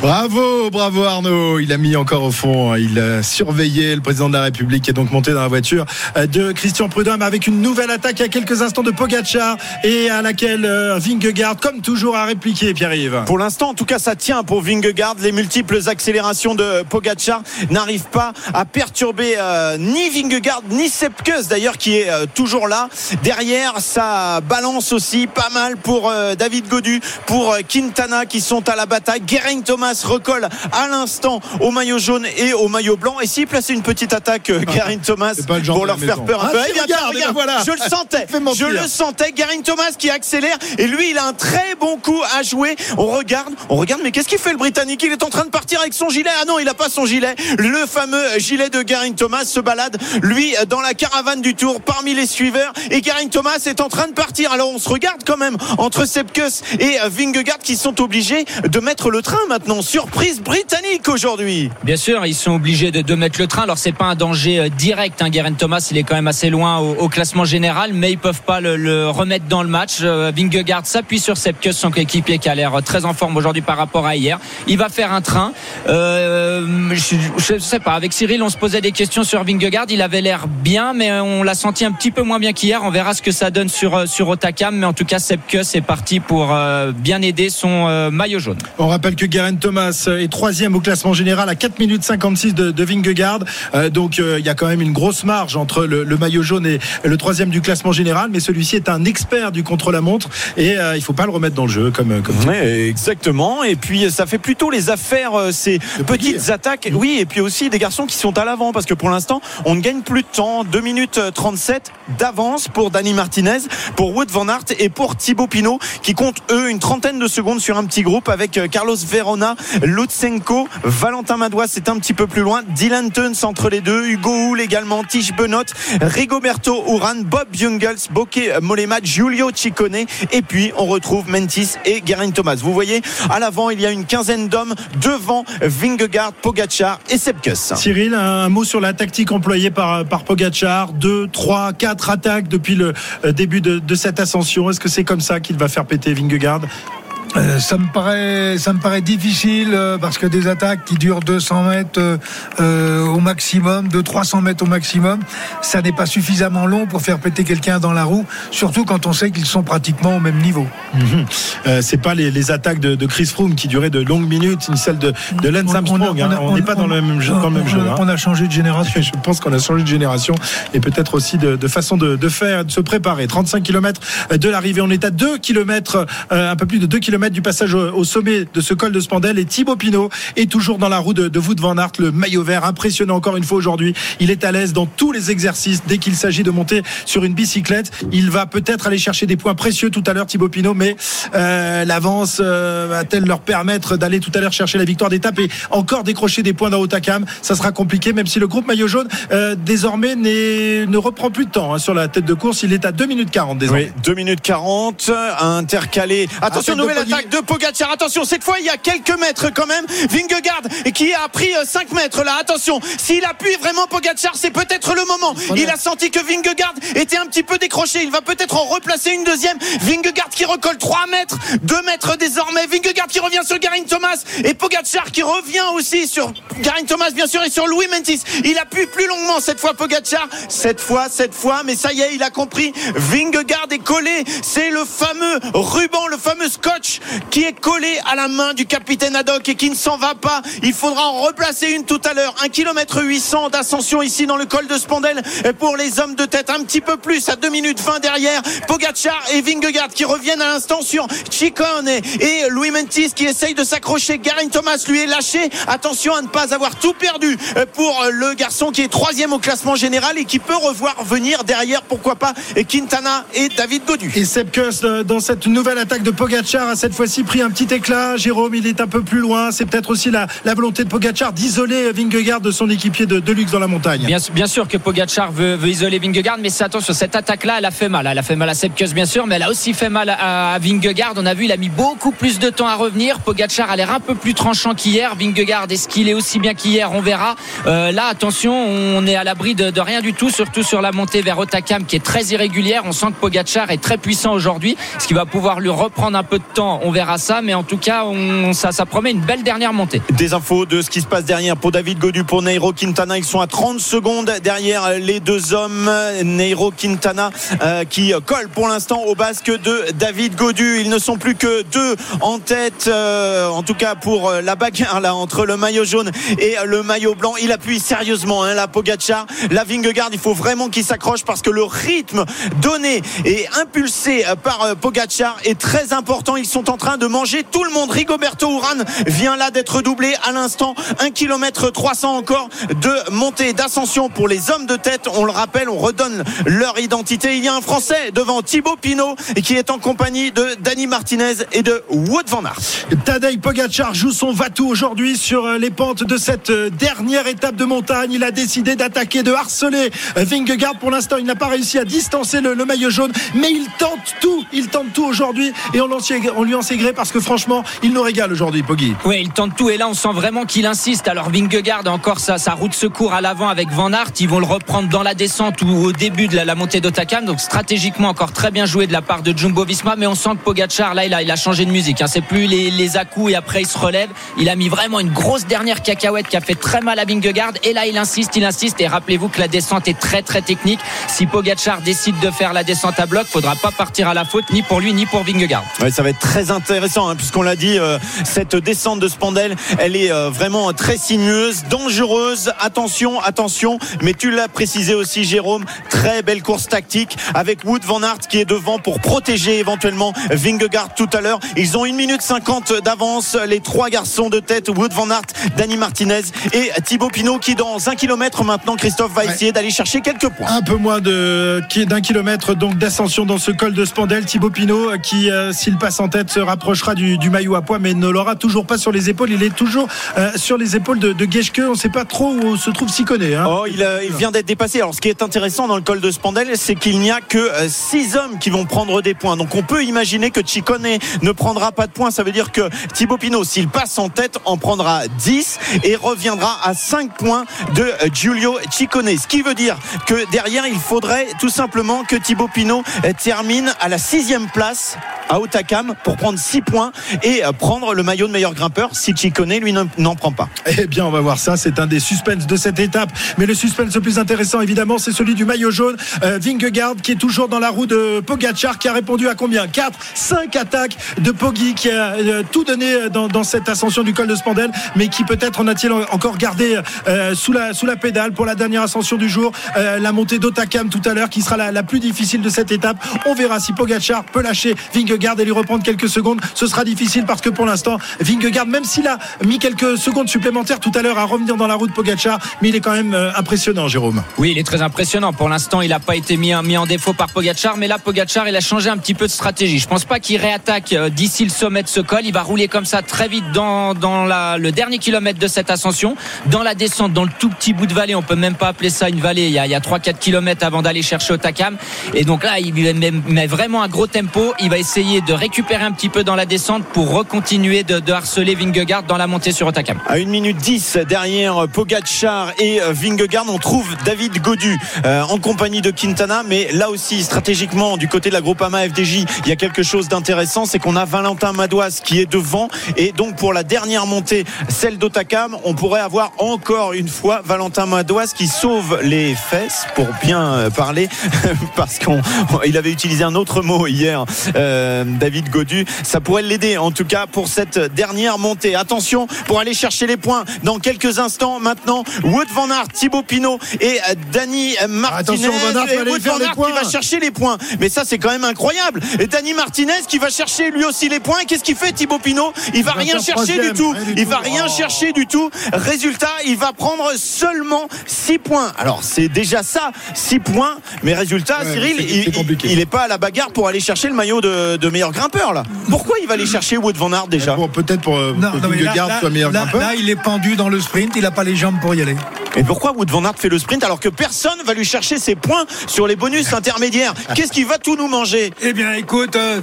Bravo, bravo Arnaud. Il a mis encore au fond. Il a surveillé le président de la République qui est donc monté dans la voiture euh, de Christian Prudhomme avec une nouvelle attaque à quelques instants de Pogacar et à laquelle euh, Vingegaard, comme toujours, a répliqué, Pierre-Yves. Pour l'instant, en tout cas, ça tient pour Vingegaard. Les multiples accélérations de Pogacar n'arrivent pas à perturber euh, ni Vingegaard ni Sepkus d'ailleurs qui est euh, toujours là. Derrière, ça balance aussi pas mal pour euh, David Godu, pour euh, Quintana qui sont à la bataille. Geraint Thomas recolle à l'instant au maillot jaune et au maillot blanc. Et s'il plaçait une petite attaque, euh, Geraint Thomas, pour leur faire peur un Ah, peu. si, bien, regarde, regarde, voilà. Je le sentais. Je le sentais. Geraint Thomas qui accélère et lui, il a un très bon coup à jouer. On regarde, on regarde, mais qu'est-ce qu'il fait le Britannique? Il est en train de partir avec son gilet. Ah non, il a pas son gilet. Le fameux gilet de Geraint Thomas se balade, lui, dans la caravane du Tour, parmi les suiveurs. Et Geraint Thomas est en train de partir. Alors on se regarde quand même entre Sepkus et euh, Vingegaard qui sont obligés de mettre le train maintenant. Surprise britannique aujourd'hui. Bien sûr, ils sont obligés de, mettre le train. Alors c'est pas un danger euh, direct. Hein. Thomas, il est quand même assez loin au, classement général, mais ils peuvent pas le, remettre dans le match. Euh, Vingegaard s'appuie sur Sepkus, son coéquipier qui a l'air très en forme aujourd'hui par rapport à hier. Il va faire un train. Je, je sais pas. Avec Cyril, on se posait des questions sur Vingegaard. Il avait l'air bien, mais on l'a senti un petit peu moins bien qu'hier. On verra ce que ça donne sur euh, sur Otakam, mais en tout cas, Sepkus est parti pour euh, bien aider son euh, maillot jaune. On rappelle que Geraint Thomas est troisième au classement général à 4 minutes 56 de, de Vingegaard. Euh, donc euh, il y a quand même une grosse marge entre le, le maillot jaune et le troisième du classement général. Mais celui-ci est un expert du contre-la-montre et euh, il faut pas le remettre dans le jeu comme comme Ouais, exactement. Et puis ça fait plutôt les affaires, euh, ces petites attaques. Oui, et puis aussi des garçons qui sont à l'avant parce que pour l'instant, on ne gagne plus de temps. 2 minutes euh, 37 d'avance pour Martinez, pour Wood Van Aert et pour Thibaut Pinot qui comptent eux une trentaine de secondes sur un petit groupe avec euh, Carlos Verona, Lutsenko, Valentin Madois, c'est un petit peu plus loin. Dylan Teuns entre les deux, Hugo Hull également, Tige Benot, Rigoberto Uran, Bob Jungels, Bokeh Molema, Giulio Ciccone et puis on retrouve Mentis et Geraint Thomas. Vous voyez, à l'avant, il y a une quinzaine d'hommes devant Vingegaard, Pogacar et Sepkus. Cyril, un mot sur la tactique employée par, par Pogachar. Deux, trois, quatre attaques depuis le début de, de cette ascension. Est-ce que c'est comme ça qu'il va faire péter Vingegaard? Euh, ça me paraît, ça me paraît difficile euh, parce que des attaques qui durent 200 mètres euh, au maximum, de 300 mètres au maximum, ça n'est pas suffisamment long pour faire péter quelqu'un dans la roue, surtout quand on sait qu'ils sont pratiquement au même niveau. Euh, c'est pas les, les attaques de, de Chris Froome qui duraient de longues minutes, ni celles de, de Lance on Armstrong. hein. on n'est pas dans le même jeu. Dans le même jeu on, hein. on a changé de génération. Je pense qu'on a changé de génération et peut-être aussi de, de façon de faire, de se préparer. 35 km de l'arrivée. On est à 2 km, un peu plus de 2 km du passage au, sommet de ce col de Spandel. Et Thibaut Pinot est toujours dans la roue de, de Wout van Aert, le maillot vert. Impressionnant encore une fois aujourd'hui. Il est à l'aise dans tous les exercices. Dès qu'il s'agit de monter sur une bicyclette, il va peut-être aller chercher des points précieux tout à l'heure, Thibaut Pinot. Mais euh, l'avance euh, va-t-elle leur permettre d'aller tout à l'heure chercher la victoire d'étape et encore décrocher des points dans Otakam? Ça sera compliqué, même si le groupe maillot jaune euh, désormais ne reprend plus de temps hein, sur la tête de course. Il est à 2 minutes 40 désormais. Oui, 2 minutes 40, intercalé. Attention, nouvelle Poggi. attaque de Pogacar. Attention, cette fois, il y a quelques mètres quand même. Vingegaard qui a pris 5 mètres là. Attention, s'il appuie vraiment Pogacar, c'est peut-être le moment. Il a senti que Vingegaard était un petit peu décroché. Il va peut-être en replacer une deuxième. Vingegaard qui recolle 3 mètres, 2 mètres désormais. Vingegaard qui revient sur Geraint Thomas et Pogacar qui revient aussi sur Geraint Thomas bien sûr et sur Louis Mentis. Il appuie plus longuement cette fois Pogacar. Cette fois, cette fois, mais ça y est, il a compris. Vingegaard est collé. C'est le fameux ruban, le fameux scotch qui est collé à la main du capitaine Haddock et qui ne s'en va pas. Il faudra en replacer une tout à l'heure. 1 km 800 d'ascension ici dans le col de Spandel pour les hommes de tête. Un petit peu plus à 2 minutes 20 derrière. Pogacar et Vingegaard qui reviennent à l'instant sur Chicone et Louis Mentis qui essaye de s'accrocher. Geraint Thomas lui est lâché. Attention à ne pas avoir tout perdu pour le garçon qui est troisième au classement général et qui peut revoir venir derrière, pourquoi pas, Quintana et David Godu. Et Sepkus euh, dans cette nouvelle attaque de Pogacar à cette cette fois-ci pris un petit éclat. Jérôme, il est un peu plus loin. C'est peut-être aussi la, volonté de Pogacar d'isoler Vingegaard de son équipier de, de luxe dans la montagne. Bien, bien sûr que Pogacar veut, isoler Vingegaard, mais attention, cette attaque-là, elle a fait mal. Elle a fait mal à Sepkus, bien sûr, mais elle a aussi fait mal à, à. On a vu, il a mis beaucoup plus de temps à revenir. Pogacar a l'air un peu plus tranchant qu'hier. Vingegaard, est-ce qu'il est aussi bien qu'hier? On verra. Euh, là, attention, on est à l'abri de, de rien du tout, surtout sur la montée vers Otakam, qui est très irrégulière. On sent que Pogacar est très puissant aujourd'hui, ce qui va pouvoir lui reprendre un peu de temps. On verra ça, mais en tout cas, ça, promet une belle dernière montée. Des infos de ce qui se passe derrière pour David Godu, pour Nairo Quintana. Ils sont à 30 secondes derrière les deux hommes. Nairo Quintana euh, qui colle pour l'instant au basque de David Godu. Ils ne sont plus que deux en tête, euh, en tout cas pour la bagarre là entre le maillot jaune et le maillot blanc. Il appuie sérieusement hein, la Pogacar, la Vingegaard. Il faut vraiment qu'il s'accroche parce que le rythme donné et impulsé par Pogacar est très important. En train de manger tout le monde. Rigoberto Urán vient là d'être doublé à l'instant. 1 km 300 encore de montée d'ascension pour les hommes de tête. On le rappelle, on redonne leur identité. Il y a un Français devant Thibaut Pinot qui est en compagnie de Dani Martinez et de Wout van Aert. Tadej Pogacar joue son va-tout aujourd'hui sur les pentes de cette dernière étape de montagne. Il a décidé d'attaquer, de harceler Vingegaard. Pour l'instant, il n'a pas réussi à distancer le, le, maillot jaune, mais il tente tout. Il tente tout aujourd'hui et on lui en sait gré parce que franchement, il nous régale aujourd'hui, Poggy. Oui, il tente tout et là, on sent vraiment qu'il insiste. Alors Vingegaard a encore sa, sa roue de secours à l'avant avec Van Aert. Ils vont le reprendre dans la descente ou au début de la, la montée d'Otakam. Donc stratégiquement encore très bien joué de la part de Jumbo Visma, mais on sent que Pogacar là, il a, il a changé de musique. Hein. C'est plus les, les à-coups et après il se relève. Il a mis vraiment une grosse dernière cacahuète qui a fait très mal à Vingegaard et là il insiste, il insiste et rappelez-vous que la descente est très très technique. Si Pogacar décide de faire la descente à bloc, faudra pas partir à la faute ni pour lui ni pour Vingegaard. Ouais, ça va être très intéressant hein, puisqu'on l'a dit, euh, cette descente de Spandel, elle est euh, vraiment très sinueuse, dangereuse. Attention, attention. Mais tu l'as précisé aussi, Jérôme, très belle course tactique avec Wood Van Aert qui est devant pour protéger éventuellement Vingegaard tout à l'heure. Ils ont une minute 50 d'avance, les trois garçons de tête, Wood Van Aert, Dani Martinez et Thibaut Pinot qui dans un kilomètre maintenant, Christophe va essayer ouais. d'aller chercher quelques points. Un peu moins de d'un kilomètre donc d'ascension dans ce col de Spandel. Thibaut Pinot qui, euh, s'il passe en tête, se rapprochera du, maillot à poids, mais ne l'aura toujours pas sur les épaules. Il est toujours euh, sur les épaules de, de. On ne sait pas trop où se trouve Siconé. Hein. Oh, il, euh, il vient d'être dépassé. Alors, ce qui est intéressant dans le col de Spandel, c'est qu'il n'y a que six hommes qui vont prendre des points. Donc, on peut imaginer que Ciccone ne prendra pas de points. Ça veut dire que Thibaut Pinot, s'il passe en tête, en prendra 10 et reviendra à 5 points de Giulio Ciccone. Ce qui veut dire que derrière, il faudrait tout simplement que Thibaut Pinot termine à la sixième place à Otakam pour prendre 6 points et prendre le maillot de meilleur grimpeur si Ciccone lui n'en prend pas. Eh bien, on va voir ça. C'est un des suspens de cette étape. Mais le suspense le plus intéressant, évidemment, c'est celui du maillot jaune. Euh, Vingegaard qui est toujours dans la roue de Pogacar qui a répondu à combien? 4, 5 attaques de Poggi qui a euh, tout donné dans, dans, cette ascension du col de Spandel, mais qui peut-être en a-t-il encore gardé euh, sous, la, sous la pédale pour la dernière ascension du jour. la montée d'Otakam tout à l'heure qui sera la, la, plus difficile de cette étape. On verra si Pogacar peut lâcher Vingegaard et lui reprendre quelques secondes. Ce sera difficile parce que pour l'instant, Vingegaard, même s'il a mis quelques secondes supplémentaires tout à l'heure à revenir dans la route Pogacar, mais il est quand même impressionnant, Jérôme. Oui, il est très impressionnant. Pour l'instant, il n'a pas été mis, en défaut par Pogacar, mais là, Pogacar, il a changé un petit peu de stratégie. Je pense pas qu'il réattaque d'ici le sommet de ce col. Il va rouler comme ça très vite dans, le dernier kilomètre de cette ascension. Dans la descente, dans le tout petit bout de vallée, on peut même pas appeler ça une vallée. Il y a, a 3-4 kilomètres avant d'aller chercher Otakam. Et donc là, il met, met, vraiment un gros tempo. Il va essayer de récupérer un petit peu dans la descente pour recontinuer de, de harceler Vingegaard dans la montée sur Otakam. À 1 minute 10 derrière Pogacar et Vingegaard, on trouve David Godu euh, en compagnie de Quintana. Mais là aussi, stratégiquement, du côté de la Groupama FDJ, il y a quelque chose d'intéressant. C'est qu'on a Valentin Madouas qui est devant. Et donc, pour la dernière montée, celle d'Otakam, on pourrait avoir encore une fois Valentin Madouas qui sauve les fesses, pour bien parler, parce qu'il avait utilisé un autre mot hier, euh, David Godu. Ça pourrait l'aider, en tout cas, pour cette dernière montée. Attention, pour aller chercher les points dans quelques instants. Maintenant, Wood Van Aert, Thibaut Pinot et Dani Martinez. Attention, Van Aert, et Wood Van Aert qui va chercher les points. Mais ça, c'est quand même incroyable. Et Dani Martinez qui va chercher lui aussi les points. Qu'est-ce qu'il fait, Thibaut Pinot? Il va rien chercher du tout. Il va rien chercher du tout. Résultat, il va prendre seulement 6 points. Alors, c'est déjà ça, 6 points. Mais résultat, Ouais, Cyril, il, c'est compliqué. il est pas à la bagarre pour aller chercher le maillot de, de meilleur grimpeur là. Pourquoi il va aller chercher Wood Van Aert déjà Bon, peut-être pour euh, Non, que non, là, soit meilleur là- là, il est pendu dans le sprint, il n'a pas les jambes pour y aller. Et pourquoi Wood Van Aert fait le sprint alors que personne va lui chercher ses points sur les bonus intermédiaires? Qu'est-ce qu'il va tout nous manger? Eh bien, écoute, euh,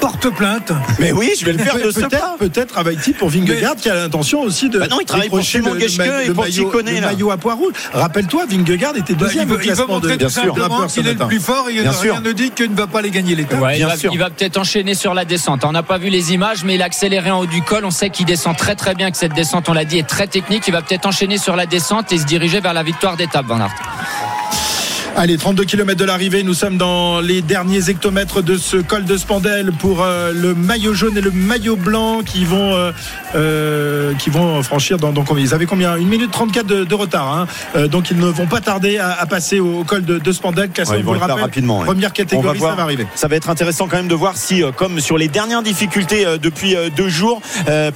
porte plainte. Mais oui, je vais le faire de ce pas. Peut-être, peut-être travaille-t-il pour Vingegaard qui a l'intention aussi de. Bah non, il travaille pour Simon et le pour maillot- Chicone, le maillot à poids rouge. Rappelle-toi, Vingegaard était Bah, deuxième il au veut, il veut classement montrer de bien sûr, qu'il est le plus fort et Bien rien sûr. ne dit qu'il ne va pas les gagner l'étape. Ouais, il va, sûr. il va peut-être enchaîner sur la On n'a pas vu les images, mais il a accéléré en haut du col. On sait qu'il descend très très bien, que cette descente, on l'a dit, est très technique. Il va peut-être enchaîner sur la descente et se diriger vers la victoire d'étape, Van Aert. Allez, 32 km de l'arrivée, nous sommes dans les derniers hectomètres de ce col de Spandel pour euh, le maillot jaune et le maillot blanc qui vont euh, euh, qui vont franchir dans, Ils avaient combien? 1 minute 34 de, de retard, hein. Donc ils ne vont pas tarder à, à passer au col de, de Spandel. Classement, Ouais, ils vont le faire rapidement. Première On va catégorie, voir. ça va arriver. Ça va être intéressant quand même de voir si, comme sur les dernières difficultés depuis deux jours,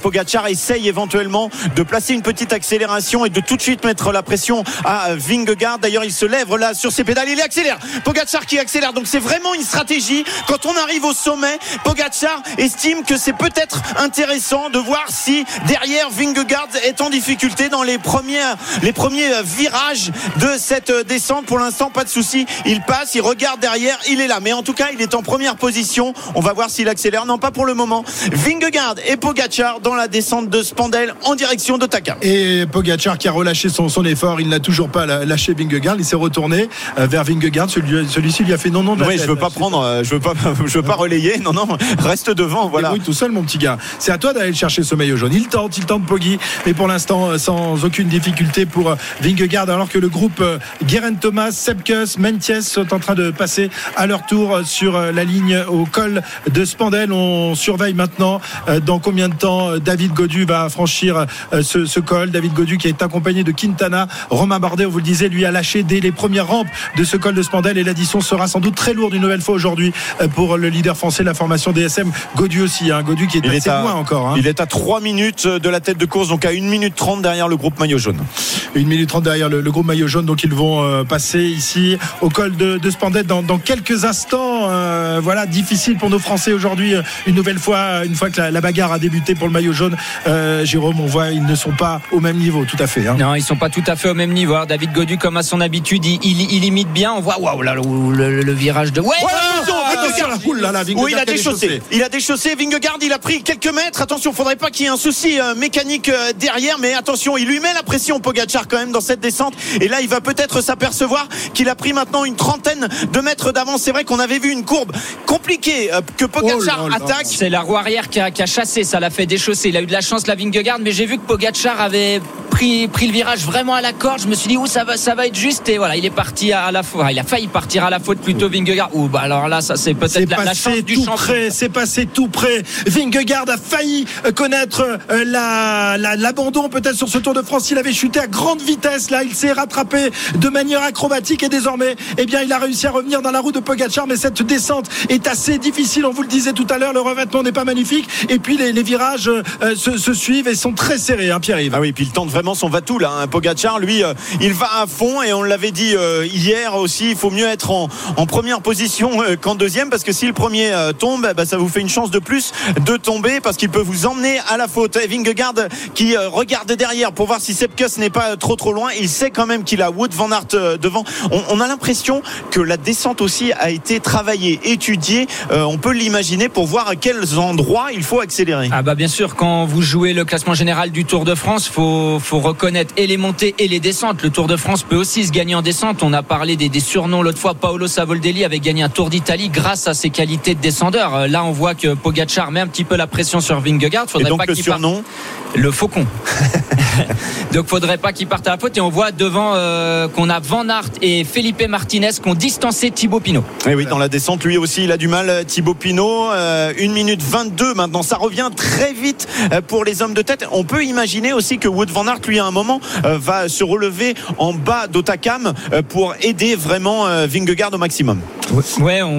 Pogacar essaye éventuellement de placer une petite accélération et de tout de suite mettre la pression à Vingegaard. D'ailleurs, il se lève là sur ses pédales, il accélère. Pogacar qui accélère. Donc c'est vraiment une stratégie. Quand on arrive au sommet, Pogacar estime que c'est peut-être intéressant de voir si derrière Vingegaard est en difficulté dans les premiers, virages de cette descente. Pour l'instant, pas de souci. Il passe, il regarde derrière, il est là. Mais en tout cas, il est en première position. On va voir s'il accélère. Non, pas pour le moment. Vingegaard et Pogacar dans la descente de Spandel en direction de Taka. Et Pogacar qui a relâché son, son effort, il n'a toujours pas lâché Vingegaard, il s'est retourné vers Vingegaard, Celui- celui-ci lui a fait non non de la Oui, tête. je veux pas prendre, euh, je veux pas, je veux pas relayer. Non, non, reste devant. Voilà. Débrouille tout seul, mon petit gars. C'est à toi d'aller le chercher ce maillot jaune. Il tente, il tente Poggi, mais pour l'instant, euh, sans aucune difficulté pour euh, Vingegaard, alors que le groupe euh, Guerin Thomas, Sepkus, Mentiès sont en train de passer à leur tour euh, sur euh, la ligne au col de Spandel. On surveille maintenant euh, dans combien de temps euh, David Godu va franchir euh, ce, ce col. David Godu qui est accompagné de Quintana. Romain Bardet, on vous le disait, lui a lâché dès les premières rampes de ce col de Spandel et l'addition sera sans doute très lourde une nouvelle fois aujourd'hui euh, pour le leader français de la formation DSM, Godu aussi. Hein. Godu qui est Il assez est, à, loin encore. Hein. il est à 3 minutes de la tête de course, donc à 1 minute 30 derrière le groupe maillot jaune. Une minute trente derrière le, le groupe maillot jaune, donc ils vont euh, passer ici au col de, de Spandette dans, dans quelques instants. Euh, voilà, difficile pour nos Français aujourd'hui. Une nouvelle fois, une fois que la, la bagarre a débuté pour le maillot jaune, euh, Jérôme, on voit ils ne sont pas au même niveau, tout à fait. hein. Non, ils sont pas tout à fait au même niveau. Alors, David Godu, comme à son habitude, il, il- il imite bien. On voit, waouh, là, le, le- le virage de. Ouais, Oui, il a déchaussé. Il a déchaussé. Vingegaard, il a pris quelques mètres. Attention, faudrait pas qu'il y ait un souci euh, mécanique euh, derrière, mais attention, il lui met la pression Pogacar quand même dans cette descente. Et là, il va peut-être s'apercevoir qu'il a pris maintenant une trentaine de mètres d'avance. C'est vrai qu'on avait vu une courbe compliquée euh, que Pogacar Oh attaque. C'est la roue arrière qui a, qui a chassé, ça l'a fait déchausser. Il a eu de la chance, la Vingegaard, mais j'ai vu que Pogacar avait pris, pris le virage vraiment à la corde. Je me suis dit, où ça va, ça va être juste. Et voilà, il est parti à, à la faute. Il a failli partir à la faute plutôt Vingegaard. Ou bah alors là, ça c'est peut-être la, la passé chance du tout champion. près, c'est passé tout près. Vingegaard a failli euh, connaître euh, la- la- l'abandon peut-être sur ce Tour de France. Il avait chuté à grande vitesse. Là, il s'est rattrapé de manière acrobatique et désormais, eh bien, il a réussi à revenir dans la roue de Pogacar. Mais cette descente est assez difficile. On vous le disait tout à l'heure, le revêtement n'est pas magnifique. Et puis les, les virages euh, se, se suivent et sont très serrés, hein, Pierre-Yves. Ah oui, puis il tente vraiment son va-tout là. Hein. Pogacar, lui, euh, il va à fond et on l'avait dit euh, hier aussi, il faut mieux être en, première position euh, qu'en deuxième parce que si le premier euh, tombe, eh ben, ça vous fait une chance de plus de tomber parce qu'il peut vous emmener à la faute. Et Vingegaard qui euh, regarde derrière pour voir si Sepkus n'est pas trop trop loin. Il sait quand même qu'il a Wood Van Aert devant. On, a l'impression que la descente aussi a été travaillée, étudiée. On peut l'imaginer pour voir à quels endroits il faut accélérer. Ah bah bien sûr, quand vous jouez le classement général du Tour de France, faut faut reconnaître et les montées et les descentes. Le Tour de France peut aussi se gagner en descente. On a parlé des, des surnoms l'autre fois. Paolo Savoldelli avait gagné un Tour d'Italie grâce à ses qualités de descendeur. Euh, Là, on voit que Pogacar met un petit peu la pression sur Vingegaard. Et Faudrait donc pas le qu'il parte- surnom le faucon. Donc faudrait pas qu'il parte à la faute. Et on voit devant euh, qu'on a Van Aert et Felipe Martinez qui ont distancé Thibaut Pinot. Et Eh oui, dans la descente, lui aussi, il a du mal, Thibaut Pinot. Euh, 1 minute 22 maintenant. Ça revient très vite euh, pour les hommes de tête. On peut imaginer aussi que Wood Van Aert, lui, à un moment, euh, va se relever en bas d'Otakam euh, pour aider vraiment euh, Vingegaard au maximum. Ouais, on,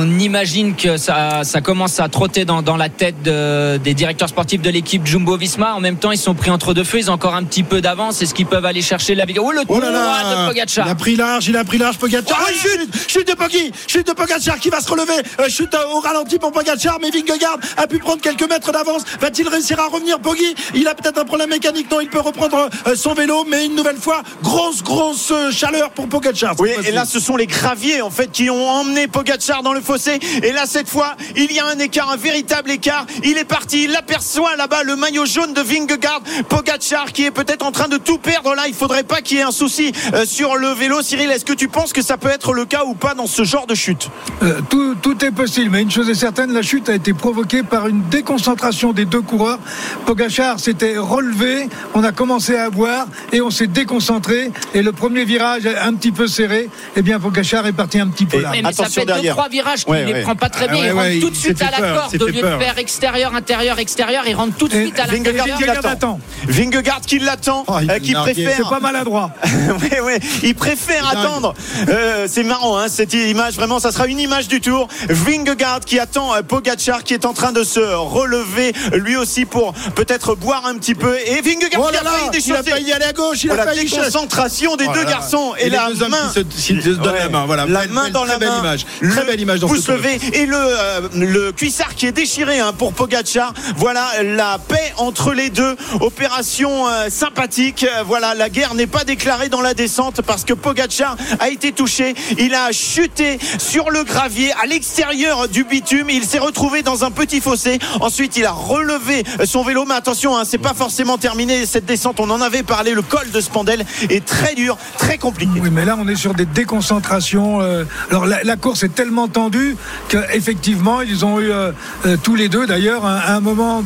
on imagine que ça, ça commence à trotter dans, dans la tête de- des directeurs sportifs de l'équipe Jumbo Visma. En même temps, ils sont pris entre deux feux. Ils ont encore un petit peu d'avance. Est-ce qu'ils peuvent aller chercher la victoire Oh, le Oh là tournoi là de Pogacar. Il a pris large, il a pris large Pogacar. Oh, Ah, chute, chute de Poggi, chute de Pogacar qui va se relever. Euh, chute au ralenti pour Pogacar, mais Vingegaard a pu prendre quelques mètres d'avance. Va-t-il réussir à revenir Poggi? Il a peut-être un problème mécanique. Non, il peut reprendre euh, son vélo, mais une nouvelle fois, grosse, grosse chaleur pour Pogacar. Oui, et là, ce sont les graviers en fait qui ont emmené Pogacar dans le fossé. Et là, cette fois, il y a un écart, un véritable écart. Il est parti, il aperçoit là-bas le maillot jaune de Vingegaard. Pogacar qui est peut-être en train de tout perdre. Là, il faudrait pas qu'il y ait un souci euh, sur le vélo. Cyril, est-ce que tu penses que ça peut être le cas ou pas dans ce genre de chute? Euh, tout, tout est possible, mais une chose est certaine, la chute a été provoquée par une déconcentration des deux coureurs. Pogachar s'était relevé, on a commencé à boire et on s'est déconcentré. Et le premier virage un petit peu serré, eh bien Pogachar est parti un petit peu Et- là. Mais, mais ça fait deux, trois virages qu'il Ouais, ne ouais. prend pas très Ah bien. ouais, il rentre ouais, tout de suite à la peur, corde au lieu peur. de faire extérieur, intérieur, extérieur. Il rentre tout de Et suite à Vingegaard l'intérieur. qui Vingegaard l'attend. attend. Vingegaard qui l'attend, Oh, euh, qui préfère. C'est pas maladroit. ouais, ouais. Il préfère attendre. Euh, c'est marrant, hein, cette image. Vraiment, ça sera une image du tour. Vingegaard qui attend euh, Pogacar qui est en train de se relever lui aussi pour peut-être boire un petit peu. Et Vingegaard Oh qui là a failli il a déchausser. failli aller à gauche, il a la failli déconcentration des Oh deux garçons et, la main se- se donnent la main, voilà. la Belle- main dans très la belle main. image. le Très belle image dans ce pouce levé et le euh, le cuissard qui est déchiré hein, pour Pogacar. Voilà la paix entre les deux. Opération euh, sympathique. Euh, voilà la guerre n'est pas déclarée dans la descente parce que Pogacar a été touché. Il a chuté sur le gravier à l'extérieur du bitume. Il s'est retrouvé dans un petit fossé. Ensuite il a relevé son vélo. Mais attention hein, c'est pas forcément terminé cette descente. On en avait parlé. Le col de Spandel est très dur très compliqué. Oui, mais là, on est sur des déconcentrations. euh, alors, la, course est tellement tendue qu'effectivement, ils ont eu euh, euh, tous les deux, d'ailleurs, un, moment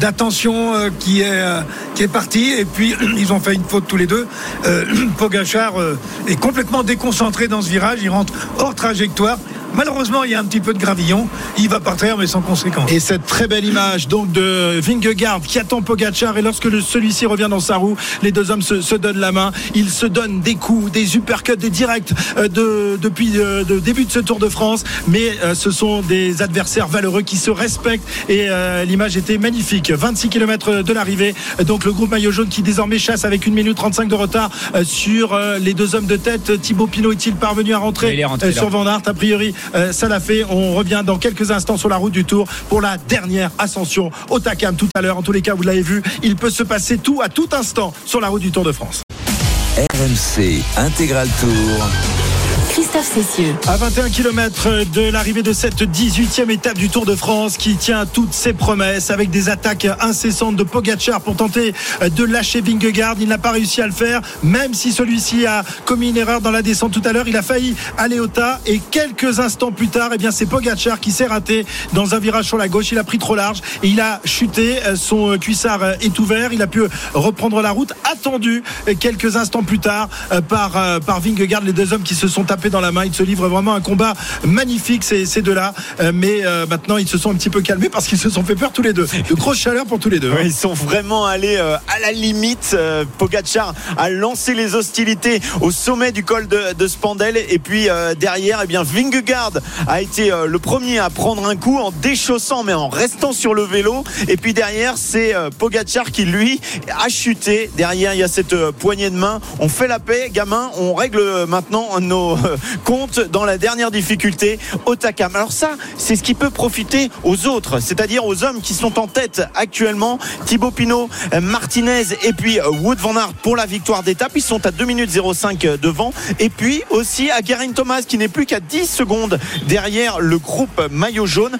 d'attention qui est qui est parti. Et puis, ils ont fait une faute tous les deux. Pogachar est complètement déconcentré dans ce virage. Il rentre hors trajectoire. Malheureusement, il y a un petit peu de gravillon. Il va partir, mais sans conséquence. Et cette très belle image donc de Vingegaard qui attend Pogacar et lorsque celui-ci revient dans sa roue, les deux hommes se, se donnent la main. Ils se donnent des coups, des uppercuts, des directs euh, de, depuis le de début de ce Tour de France. Mais euh, ce sont des adversaires valeureux qui se respectent et euh, l'image était magnifique. 26 km de l'arrivée. Donc le groupe maillot jaune qui désormais chasse avec 1 minute 35 de retard euh, sur euh, les deux hommes de tête. Thibaut Pinot est-il parvenu à rentrer Il est rentré, euh, là. sur Van Aert? A priori, euh, ça l'a fait. On revient dans quelques instants sur la route du Tour pour la dernière ascension au Takam tout à l'heure. En tous les cas, vous l'avez vu, il peut se passer tout à tout instant sur la route du Tour de France. RMC Intégral Tour. À 21 km de l'arrivée de cette 18e étape du Tour de France qui tient toutes ses promesses avec des attaques incessantes de Pogacar pour tenter de lâcher Vingegaard. Il n'a pas réussi à le faire, même si celui-ci a commis une erreur dans la descente tout à l'heure. Il a failli aller au tas et quelques instants plus tard, eh bien, c'est Pogacar qui s'est raté dans un virage sur la gauche. Il a pris trop large et il a chuté. Son cuissard est ouvert. Il a pu reprendre la route. Attendu quelques instants plus tard par, par Vingegaard, les deux hommes qui se sont tapés dans la main. Ils se livrent vraiment un combat magnifique, ces, deux-là. Euh, mais euh, maintenant, ils se sont un petit peu calmés parce qu'ils se sont fait peur tous les deux. De grosses chaleurs pour tous les deux. hein. Ils sont vraiment allés euh, à la limite. Euh, Pogacar a lancé les hostilités au sommet du col de, de Spandel. Et puis derrière, eh bien, Vingegaard a été le premier à prendre un coup en déchaussant, mais en restant sur le vélo. Et puis derrière, c'est Pogacar qui, lui, a chuté. Derrière, il y a cette poignée de main. On fait la paix, gamin. On règle maintenant nos euh, comptes dans la dernière difficulté au Takam. Alors ça, c'est ce qui peut profiter aux autres, c'est-à-dire aux hommes qui sont en tête actuellement. Thibaut Pinot, euh, Martinez et puis euh, Wood Van Aert pour la victoire d'étape. Ils sont à 2 minutes 05 devant. Et puis aussi à Garin Thomas qui n'est plus qu'à 10 secondes derrière le groupe maillot jaune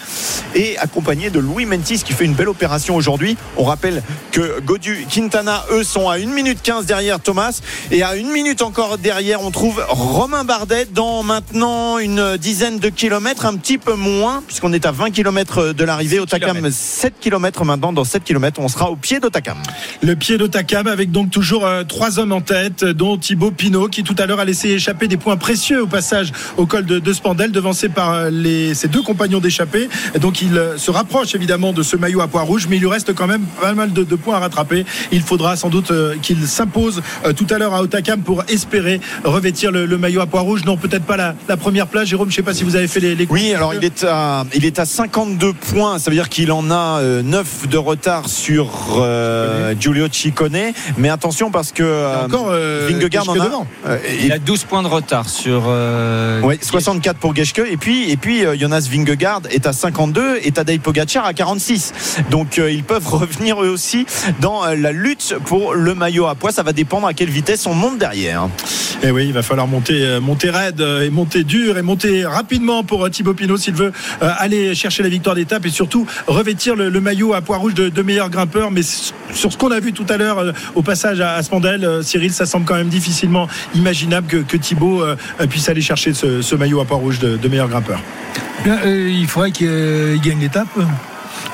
et accompagné de Louis Mentis qui fait une belle opération aujourd'hui. On rappelle que Godu, Quintana, eux sont à 1 minute 15 derrière Thomas et à 1 minute encore derrière on trouve Romain Bardet maintenant une dizaine de kilomètres, un petit peu moins puisqu'on est à 20 kilomètres de l'arrivée au Takam, kilomètres. 7 kilomètres maintenant, dans 7 kilomètres on sera au pied d'Otakam. Le pied d'Otakam avec donc toujours euh, trois hommes en tête, dont Thibaut Pinot qui tout à l'heure a laissé échapper des points précieux au passage au col de, de Spandel, devancé par euh, les, ses deux compagnons d'échappée. Donc il euh, se rapproche évidemment de ce maillot à poids rouge, mais il lui reste quand même pas mal de, de points à rattraper. Il faudra sans doute euh, qu'il s'impose euh, tout à l'heure à Otakam pour espérer revêtir le, le maillot à poids rouge. Non, peut-être peut-être pas la, la première place. Jérôme, je sais pas si vous avez fait les, les Oui, alors il est à, il est à 52 points. Ça veut dire qu'il en a euh, 9 de retard sur euh, Giulio Ciccone. Mais attention parce que euh, encore euh, Vingegaard en a. devant. euh, Il et- a 12 points de retard sur. euh, Ouais, 64 pour Geschke et puis et puis euh, Jonas Vingegaard est à 52 et Tadej Pogacar à 46. Donc euh, ils peuvent revenir eux aussi dans euh, la lutte pour le maillot à poids. Ça va dépendre à quelle vitesse on monte derrière. Et Eh oui, il va falloir monter, euh, monter raide euh, et monter dur et monter rapidement pour euh, Thibaut Pinot s'il veut euh, aller chercher la victoire d'étape et surtout revêtir le, le maillot à poids rouge de, de meilleur grimpeur. Mais sur ce qu'on a vu tout à l'heure au passage à, à Spandel, Cyril, ça semble quand même difficilement imaginable que, que Thibaut puisse aller chercher ce, ce maillot à poids rouge de, de meilleur grimpeur. Il faudrait qu'il il gagne l'étape.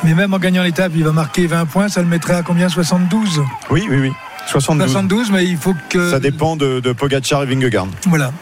Mais même en gagnant l'étape, il va marquer 20 points. Ça le mettrait à combien? 72 Oui, oui, oui. 72. 72, mais il faut que. Ça dépend de, de Pogacar et Vingegaard. Voilà.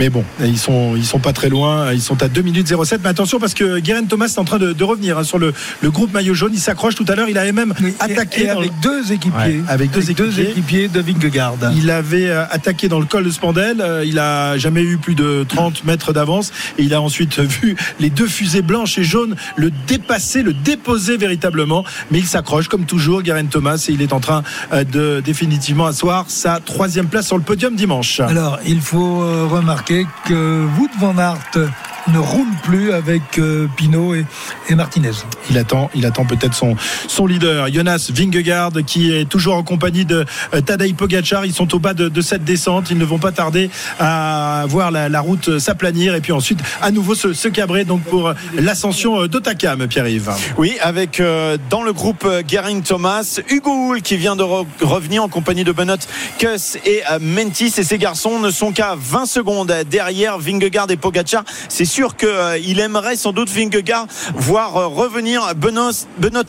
Mais bon, ils sont, ils sont pas très loin. Ils sont à 2 minutes 07. Mais attention parce que Guérin Thomas est en train de, de revenir hein, sur le, le groupe maillot jaune. Il s'accroche tout à l'heure. Il avait même Et- attaqué et dans le- avec deux équipiers. Ouais, avec deux équipiers. équipiers de Vingegaard. Il avait euh, attaqué dans le col de Spandel. Euh, Il a jamais eu plus de 30 mètres d'avance. Et il a ensuite vu les deux fusées blanches et jaunes le dépasser, le déposer véritablement. Mais il s'accroche comme toujours, Garen Thomas. Et il est en train euh, de définitivement asseoir sa troisième place sur le podium dimanche. Alors, il faut euh, remarquer que Wout van Aert ne roule plus avec euh, Pinot et, et Martinez. Il attend, il attend peut-être son, son leader, Jonas Vingegaard, qui est toujours en compagnie de euh, Tadej Pogacar. Ils sont au bas de, de cette descente. Ils ne vont pas tarder à voir la, la route s'aplanir et puis ensuite à nouveau se, se cabrer donc pour l'ascension euh, d'Otakam, Pierre-Yves. Oui, avec euh, dans le groupe Gering Thomas, Hugo Hull qui vient de re- revenir en compagnie de Benoît Kuss et euh, Mentis. Et ces garçons ne sont qu'à 20 secondes derrière Vingegaard et Pogacar. C'est sûr qu'il aimerait sans doute Vingegaard voir euh, revenir Benoît,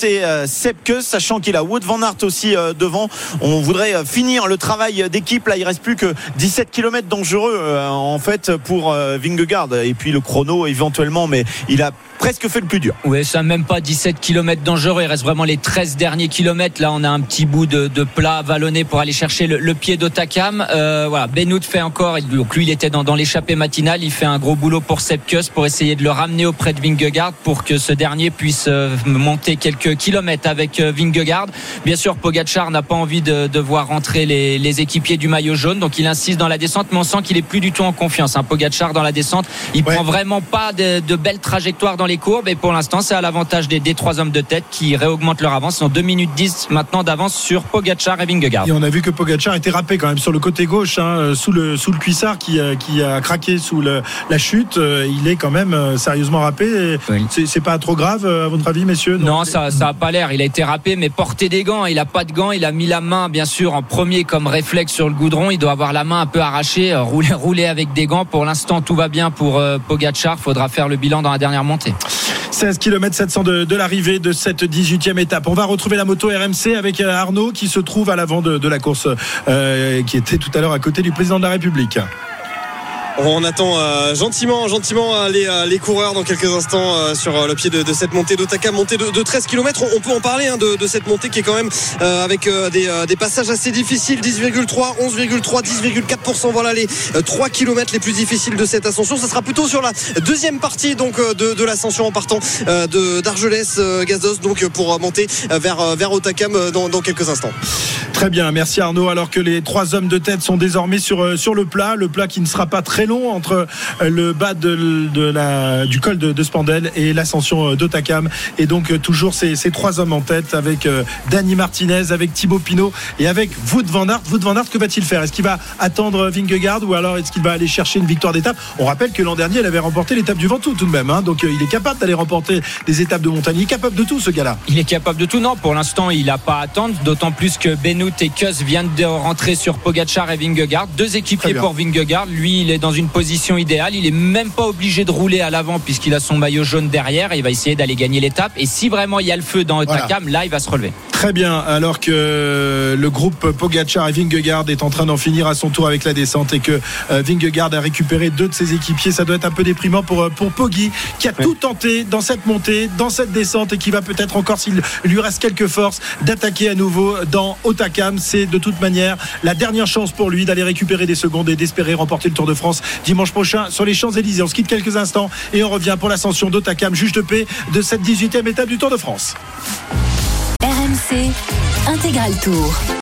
et euh, Sepp Kuss, sachant qu'il a Wout van Aert aussi euh, devant. On voudrait euh, finir le travail d'équipe. Là, il reste plus que 17 km dangereux euh, en fait pour euh, Vingegaard. Et puis le chrono éventuellement, mais il a presque fait le plus dur. Ouais, ça même pas 17 km dangereux. Il reste vraiment les 13 derniers kilomètres. Là, on a un petit bout de, de plat vallonné pour aller chercher le, le pied d'Otakam. Euh, voilà, Benoît fait encore. Donc lui, il était dans, dans l'échappée matinale. Il fait un gros boulot pour Sepkus pour essayer de le ramener auprès de Vingegaard pour que ce dernier puisse euh, monter quelques kilomètres avec euh, Vingegaard. Bien sûr, Pogacar n'a pas envie de, de voir rentrer les, les équipiers du maillot jaune. Donc il insiste dans la descente, mais on sent qu'il est plus du tout en confiance. Hein. Pogacar dans la descente, il Ouais. prend vraiment pas de, de belles trajectoires dans les courbes. Et pour l'instant, c'est à l'avantage des, des trois hommes de tête qui réaugmentent leur avance. Ils ont 2 minutes 10 maintenant d'avance sur Pogacar et Vingegaard. Et on a vu que Pogacar était râpé quand même sur le côté gauche, hein, euh, sous le sous le cuissard qui, euh, qui a craqué sous le, la chute. Euh, Il est quand même sérieusement râpé. Oui. C'est pas trop grave à votre avis, messieurs? Non, ça, ça a pas l'air. Il a été râpé, mais porter des gants. Il a pas de gants. Il a mis la main, bien sûr, en premier comme réflexe sur le goudron. Il doit avoir la main un peu arrachée, rouler, rouler avec des gants. Pour l'instant, tout va bien pour Pogacar. Faudra faire le bilan dans la dernière montée. 16 km 700 de, l'arrivée de cette 18e étape. On va retrouver la moto RMC avec euh, Arnaud qui se trouve à l'avant de, de la course, euh, qui était tout à l'heure à côté du président de la République. On attend euh, gentiment, gentiment euh, les, euh, les coureurs dans quelques instants sur le pied de, cette montée d'Otaka, montée de, de 13 km. On, peut en parler hein, de, cette montée qui est quand même avec des, passages assez difficiles 10,3, 11,3, 10,4%. Voilà les euh, 3 km les plus difficiles de cette ascension. Ce sera plutôt sur la deuxième partie donc de, l'ascension en partant de d'Argelès Gazos donc pour monter vers, vers Otakam dans, dans quelques instants. Très bien, merci Arnaud. Alors que les trois hommes de tête sont désormais sur, sur le plat, le plat qui ne sera pas très long entre euh, le bas de, de la, du col de, de Spandel et l'ascension euh, d'Otakam. Et donc euh, toujours ces, ces trois hommes en tête avec Danny Martinez, avec Thibaut Pinot et avec Wout van Aert. Wout van Aert, que va-t-il faire? Est-ce qu'il va attendre Vingegaard ou alors est-ce qu'il va aller chercher une victoire d'étape? On rappelle que l'an dernier, il avait remporté l'étape du Ventoux tout de même. hein. donc il est capable d'aller remporter des étapes de montagne. Il est capable de tout ce gars-là. Il est capable de tout. Non, pour l'instant, il n'a pas à attendre. D'autant plus que Benoît et Kuss viennent de rentrer sur Pogacar et Vingegaard. Deux équipiers pour Vingegaard. Lui, il est dans une position idéale. Il est même pas obligé de rouler à l'avant puisqu'il a son maillot jaune derrière. Et il va essayer d'aller gagner l'étape. Et si vraiment il y a le feu dans Voilà. Otakam, là, il va se relever. Très bien, alors que le groupe Pogacar et Vingegaard est en train d'en finir à son tour avec la descente et que euh, Vingegaard a récupéré deux de ses équipiers, ça doit être un peu déprimant pour, euh, pour Poggi qui a tout tenté dans cette montée, dans cette descente et qui va peut-être encore, s'il lui reste quelques forces, d'attaquer à nouveau dans Otakam. C'est de toute manière la dernière chance pour lui d'aller récupérer des secondes et d'espérer remporter le Tour de France dimanche prochain sur les Champs-Élysées. On se quitte quelques instants et on revient pour l'ascension d'Otakam, juge de paix de cette 18e étape du Tour de France. RMC Intégral Tour.